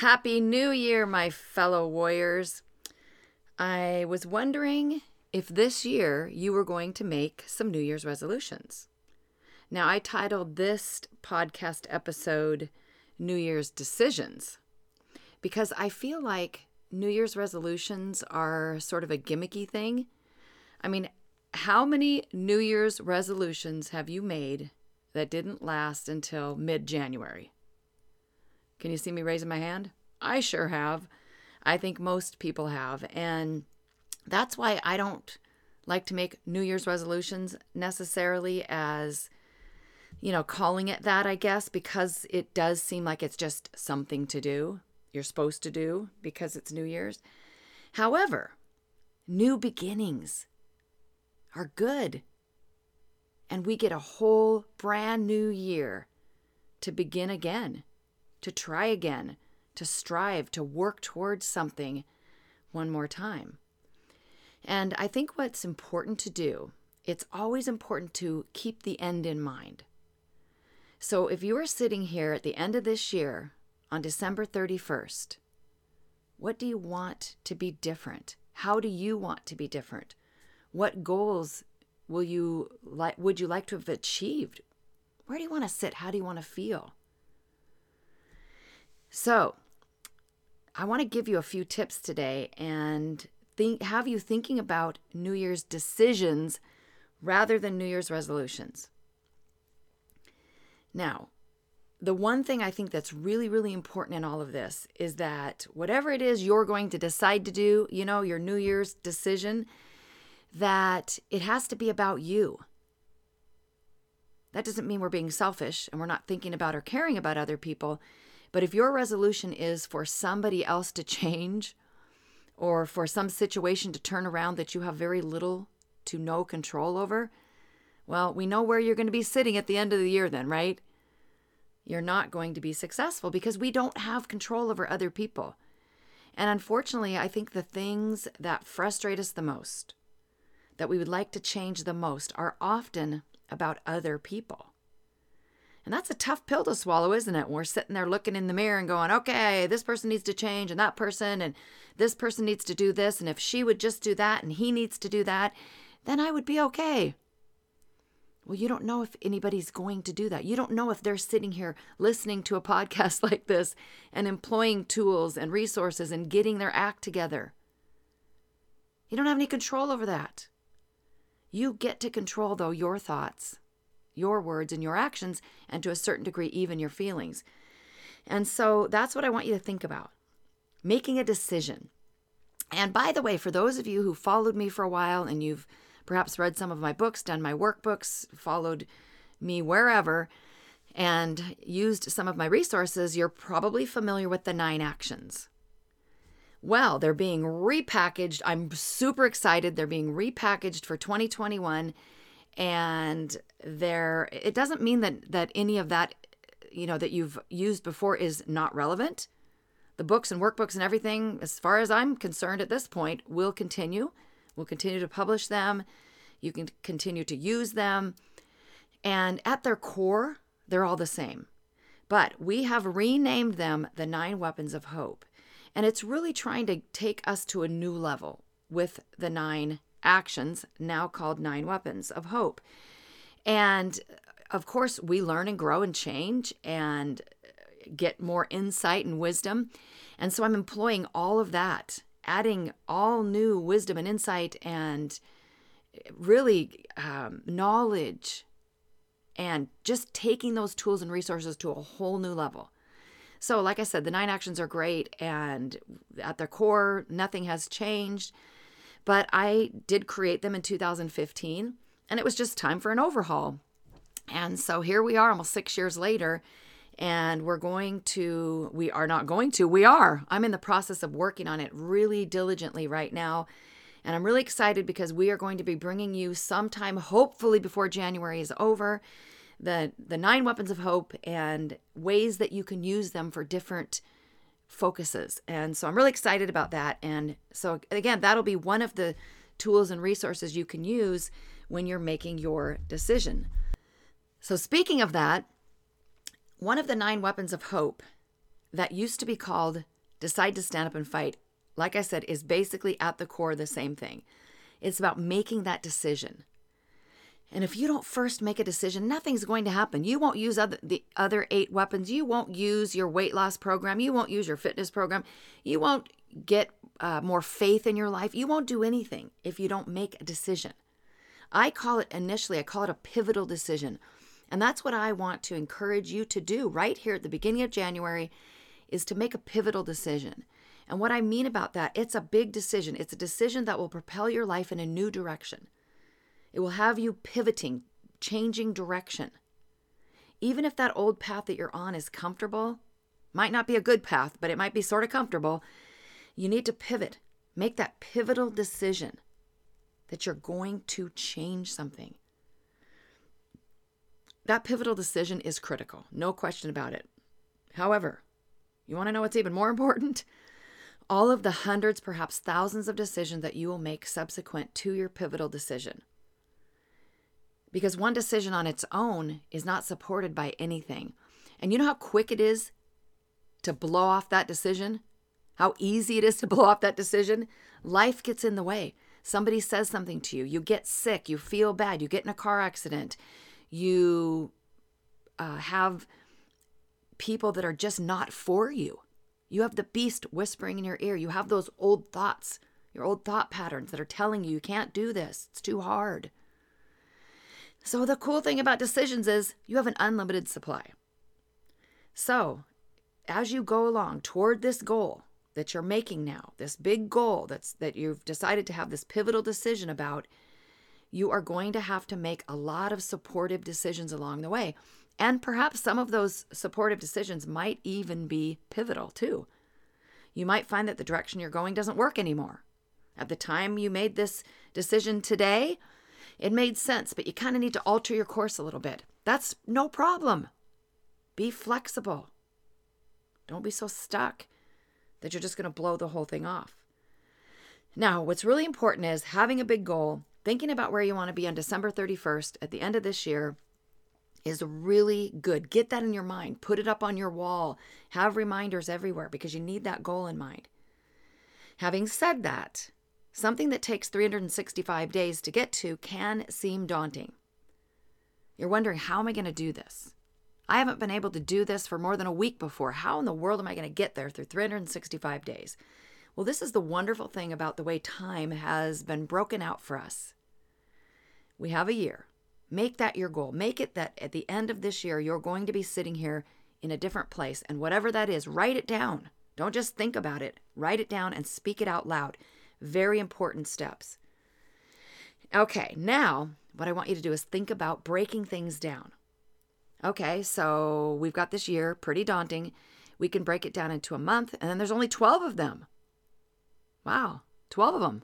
Happy New Year, my fellow warriors. I was wondering if this year you were going to make some New Year's resolutions. Now, I titled this podcast episode New Year's Decisions because I feel like New Year's resolutions are sort of a gimmicky thing. I mean, how many New Year's resolutions have you made that didn't last until mid January? Can you see me raising my hand? I sure have. I think most people have. And that's why I don't like to make New Year's resolutions necessarily as, you know, calling it that, I guess, because it does seem like it's just something to do. You're supposed to do because it's New Year's. However, new beginnings are good. And we get a whole brand new year to begin again to try again, to strive, to work towards something one more time. And I think what's important to do, it's always important to keep the end in mind. So if you are sitting here at the end of this year on December 31st, what do you want to be different? How do you want to be different? What goals will you like would you like to have achieved? Where do you want to sit? How do you want to feel? So, I want to give you a few tips today and think have you thinking about New Year's decisions rather than New Year's resolutions. Now, the one thing I think that's really, really important in all of this is that whatever it is you're going to decide to do, you know, your New Year's decision, that it has to be about you. That doesn't mean we're being selfish and we're not thinking about or caring about other people. But if your resolution is for somebody else to change or for some situation to turn around that you have very little to no control over, well, we know where you're going to be sitting at the end of the year, then, right? You're not going to be successful because we don't have control over other people. And unfortunately, I think the things that frustrate us the most, that we would like to change the most, are often about other people. And that's a tough pill to swallow, isn't it? We're sitting there looking in the mirror and going, okay, this person needs to change, and that person, and this person needs to do this. And if she would just do that, and he needs to do that, then I would be okay. Well, you don't know if anybody's going to do that. You don't know if they're sitting here listening to a podcast like this and employing tools and resources and getting their act together. You don't have any control over that. You get to control, though, your thoughts your words and your actions, and to a certain degree, even your feelings. And so that's what I want you to think about making a decision. And by the way, for those of you who followed me for a while and you've perhaps read some of my books, done my workbooks, followed me wherever, and used some of my resources, you're probably familiar with the nine actions. Well, they're being repackaged. I'm super excited. They're being repackaged for 2021 and there it doesn't mean that that any of that you know that you've used before is not relevant. The books and workbooks and everything as far as i'm concerned at this point will continue. We'll continue to publish them. You can continue to use them. And at their core they're all the same. But we have renamed them the nine weapons of hope. And it's really trying to take us to a new level with the nine actions, now called Nine Weapons of Hope. And uh, of course, we learn and grow and change and uh, get more insight and wisdom. And so I'm employing all of that, adding all new wisdom and insight and uh, really um, knowledge and just taking those tools and resources to a whole new level. So, like I said, the nine actions are great, and at their core, nothing has changed. But I did create them in 2015, and it was just time for an overhaul. And so here we are almost six years later, and we're going to, we are not going to, we are. I'm in the process of working on it really diligently right now. And I'm really excited because we are going to be bringing you sometime, hopefully before January is over, the, the nine weapons of hope and ways that you can use them for different focuses. And so I'm really excited about that. And so, again, that'll be one of the tools and resources you can use when you're making your decision. So, speaking of that, one of the nine weapons of hope that used to be called decide to stand up and fight, like I said, is basically at the core the same thing. It's about making that decision. And if you don't first make a decision, nothing's going to happen. You won't use other, the other eight weapons. You won't use your weight loss program. You won't use your fitness program. You won't get uh, more faith in your life. You won't do anything if you don't make a decision. I call it initially, I call it a pivotal decision. And that's what I want to encourage you to do right here at the beginning of January is to make a pivotal decision. And what I mean about that, it's a big decision. It's a decision that will propel your life in a new direction. It will have you pivoting, changing direction. Even if that old path that you're on is comfortable, might not be a good path, but it might be sort of comfortable, you need to pivot. Make that pivotal decision that you're going to change something. That pivotal decision is critical, no question about it. However, you want to know what's even more important? All of the hundreds, perhaps thousands of decisions that you will make subsequent to your pivotal decision. Because one decision on its own is not supported by anything. And you know how quick it is to blow off that decision? How easy it is to blow off that decision? Life gets in the way. Somebody says something to you, you get sick, you feel bad, you get in a car accident, you uh, have people that are just not for you. You have the beast whispering in your ear. You have those old thoughts, your old thought patterns that are telling you you can't do this. It's too hard. So, the cool thing about decisions is you have an unlimited supply. So, as you go along toward this goal that you're making now, this big goal that's that you've decided to have this pivotal decision about, you are going to have to make a lot of supportive decisions along the way. And perhaps some of those supportive decisions might even be pivotal too. You might find that the direction you're going doesn't work anymore. At the time you made this decision today, it made sense, but you kind of need to alter your course a little bit. That's no problem. Be flexible. Don't be so stuck that you're just going to blow the whole thing off. Now, what's really important is having a big goal, thinking about where you want to be on December 31st at the end of this year is really good. Get that in your mind. Put it up on your wall. Have reminders everywhere because you need that goal in mind. Having said that, Something that takes 365 days to get to can seem daunting. You're wondering, how am I going to do this? I haven't been able to do this for more than a week before. How in the world am I going to get there through 365 days? Well, this is the wonderful thing about the way time has been broken out for us. We have a year. Make that your goal. Make it that at the end of this year, you're going to be sitting here in a different place. And whatever that is, write it down. Don't just think about it. Write it down and speak it out loud. Very important steps. Okay, now what I want you to do is think about breaking things down. Okay, so we've got this year, pretty daunting. We can break it down into a month, and then there's only 12 of them. Wow, 12 of them.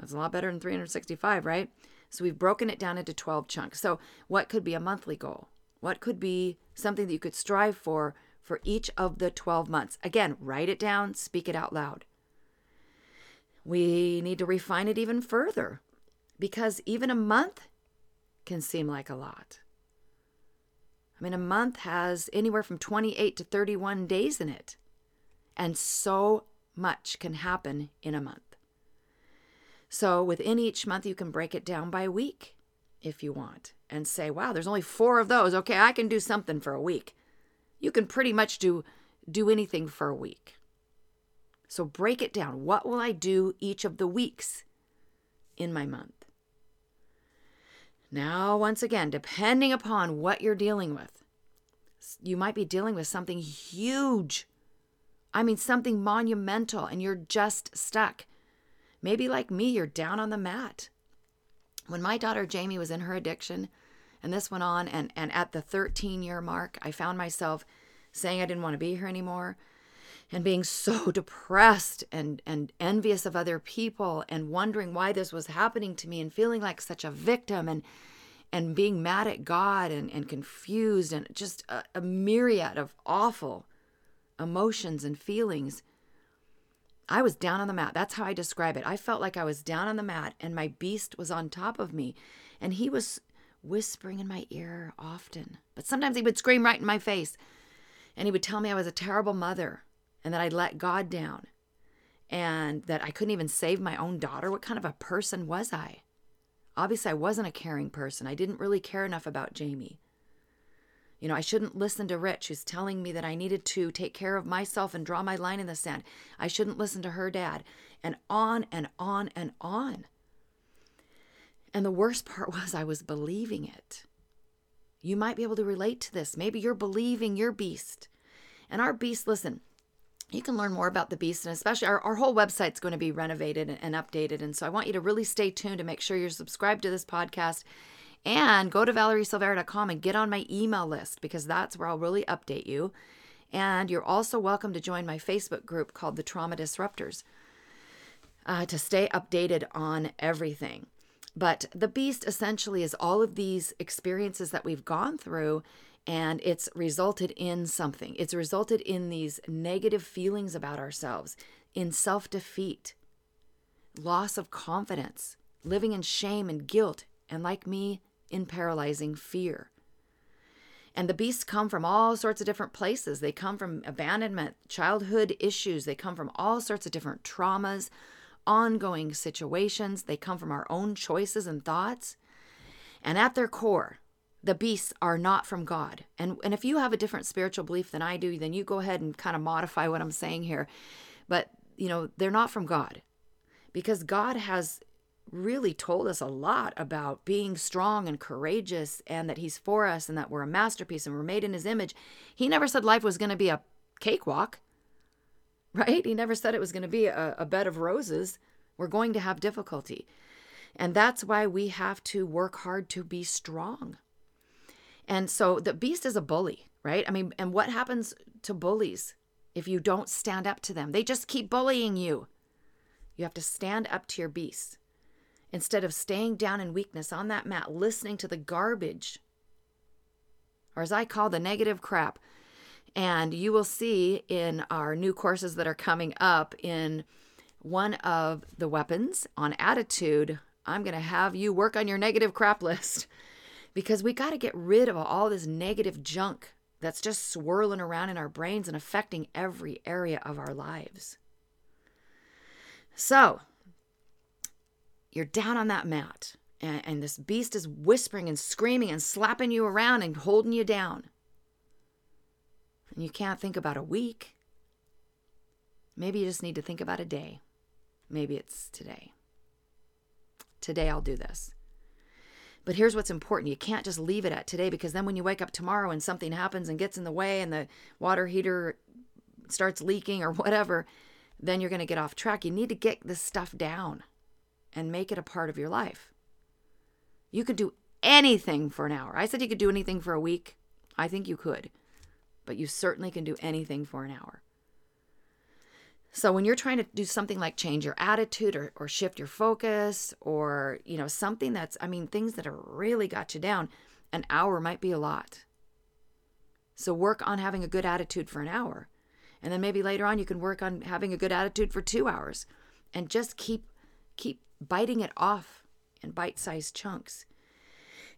That's a lot better than 365, right? So we've broken it down into 12 chunks. So, what could be a monthly goal? What could be something that you could strive for for each of the 12 months? Again, write it down, speak it out loud we need to refine it even further because even a month can seem like a lot. I mean, a month has anywhere from 28 to 31 days in it, and so much can happen in a month. So, within each month, you can break it down by week if you want and say, wow, there's only four of those. Okay, I can do something for a week. You can pretty much do, do anything for a week. So break it down. What will I do each of the weeks in my month? Now, once again, depending upon what you're dealing with, you might be dealing with something huge. I mean, something monumental, and you're just stuck. Maybe, like me, you're down on the mat. When my daughter Jamie was in her addiction, and this went on, and, and at the 13 year mark, I found myself saying I didn't want to be here anymore and being so depressed and and envious of other people and wondering why this was happening to me and feeling like such a victim and and being mad at God and, and confused and just a, a myriad of awful emotions and feelings. I was down on the mat. That's how I describe it. I felt like I was down on the mat and my beast was on top of me. And he was whispering in my ear often. But sometimes he would scream right in my face. And he would tell me I was a terrible mother and that I let God down and that I couldn't even save my own daughter. What kind of a person was I? Obviously, I wasn't a caring person. I didn't really care enough about Jamie. You know, I shouldn't listen to Rich, who's telling me that I needed to take care of myself and draw my line in the sand. I shouldn't listen to her dad. And on and on and on. And the worst part was I was believing it. You might be able to relate to this. Maybe you're believing your beast. And our beast, listen, you can learn more about the beast and especially our, our whole website's going to be renovated and, and updated and so i want you to really stay tuned to make sure you're subscribed to this podcast and go to valeriesilveira.com and get on my email list because that's where I'll really update you. And you're also welcome to join my Facebook group called the Trauma Disruptors uh, to stay updated on everything. But the beast essentially is all of these experiences that we've gone through, and it's resulted in something. It's resulted in these negative feelings about ourselves, in self defeat, loss of confidence, living in shame and guilt, and like me, in paralyzing fear. And the beasts come from all sorts of different places. They come from abandonment, childhood issues, they come from all sorts of different traumas, ongoing situations, they come from our own choices and thoughts. And at their core, the beasts are not from God. And, and if you have a different spiritual belief than I do, then you go ahead and kind of modify what I'm saying here. But, you know, they're not from God because God has really told us a lot about being strong and courageous and that he's for us and that we're a masterpiece and we're made in his image. He never said life was going to be a cakewalk, right? He never said it was going to be a, a, bed of roses. We're going to have difficulty. And that's why we have to work hard to be strong. And so the beast is a bully, right? I mean, and what happens to bullies if you don't stand up to them? They just keep bullying you. You have to stand up to your beast instead of staying down in weakness on that mat, listening to the garbage, or as I call the negative crap. And you will see in our new courses that are coming up in one of the weapons on attitude, I'm going to have you work on your negative crap list because we got to get rid of all this negative junk that's just swirling around in our brains and affecting every area of our lives. So, you're down on that mat and, and this beast is whispering and screaming and slapping you around and holding you down. And you can't think about a week. Maybe you just need to think about a day. Maybe it's today. Today I'll do this. But here's what's important you can't just leave it at today because then when you wake up tomorrow and something happens and gets in the way and the water heater starts leaking or whatever, then you're going to get off track. You need to get this stuff down and make it a part of your life. You could do anything for an hour. I said you could do anything for a week. I think you could, but you certainly can do anything for an hour. So when you're trying to do something like change your attitude or, or shift your focus or, you know, something that's, I mean, things that are really got you down, an hour might be a lot. So work on having a good attitude for an hour. And then maybe later on you can work on having a good attitude for two hours and just keep keep biting it off in bite sized chunks.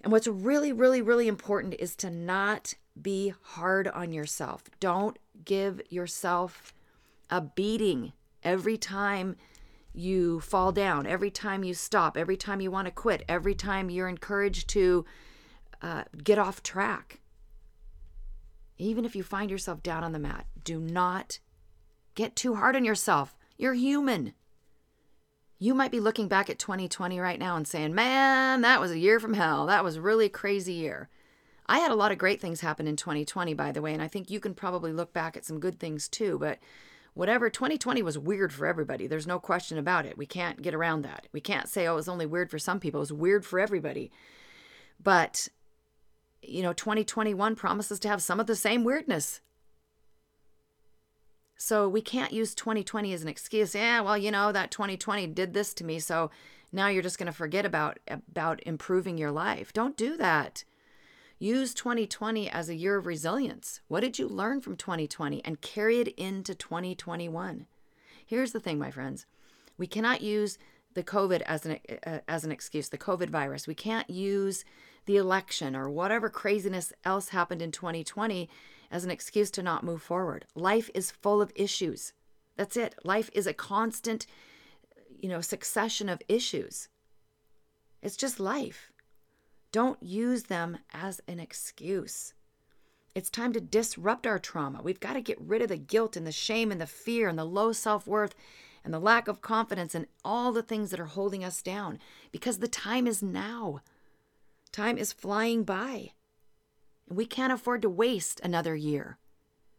And what's really, really, really important is to not be hard on yourself. Don't give yourself a beating every time you fall down, every time you stop, every time you want to quit, every time you're encouraged to uh, get off track. Even if you find yourself down on the mat, do not get too hard on yourself. You're human. You might be looking back at 2020 right now and saying, man, that was a year from hell. That was a really crazy year. I had a lot of great things happen in 2020, by the way, and I think you can probably look back at some good things too. But whatever, 2020 was weird for everybody. There's no question about it. We can't get around that. We can't say, oh, it was only weird for some people. It was weird for everybody. But, you know, 2021 promises to have some of the same weirdness. So we can't use 2020 as an excuse. Yeah, well, you know, that 2020 did this to me, so now you're just going to forget about about improving your life. Don't do that. Use 2020 as a year of resilience. What did you learn from 2020 and carry it into 2021? Here's the thing, my friends. We cannot use the COVID as an uh, as an excuse, the COVID virus. We can't use the election or whatever craziness else happened in 2020 as an excuse to not move forward. Life is full of issues. That's it. Life is a constant, you know, succession of issues. It's just life. Don't use them as an excuse. It's time to disrupt our trauma. We've got to get rid of the guilt and the shame and the fear and the low self worth and the lack of confidence and all the things that are holding us down because the time is now. Time is flying by. And we can't afford to waste another year.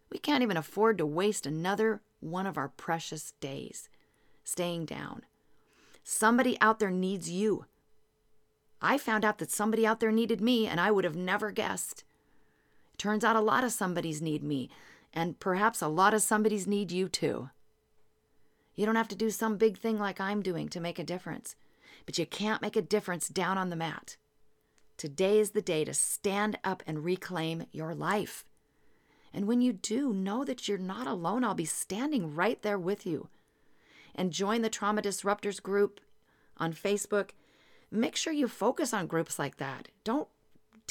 We can't even afford to waste another one of our precious days staying down. Somebody out there needs you. I found out that somebody out there needed me, and I would have never guessed. Turns out a lot of somebody's need me, and perhaps a lot of somebody's need you too. You don't have to do some big thing like I'm doing to make a difference, but you can't make a difference down on the mat. Today is the day to stand up and reclaim your life. And when you do, know that you're not alone. I'll be standing right there with you. And join the Trauma Disruptors group on Facebook. Make sure you focus on groups like that. Don't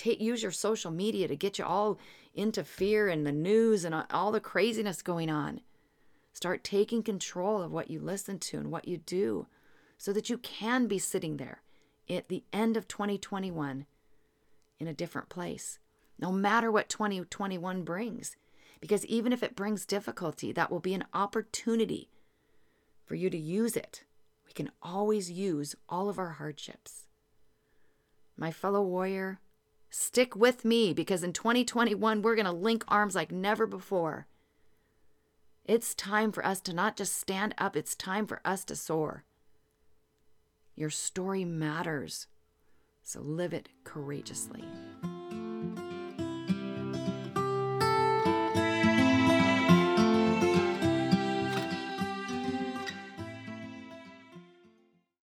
use your social media to get you all into fear and the news and all the craziness going on. Start taking control of what you listen to and what you do so that you can be sitting there at the end of 2021 in a different place, no matter what 2021 brings. Because even if it brings difficulty, that will be an opportunity for you to use it. Can always use all of our hardships. My fellow warrior, Stick with me because in 2021, we're going to link arms like never before. It's time for us to not just stand up, it's time for us to soar. Your story matters, so live it courageously.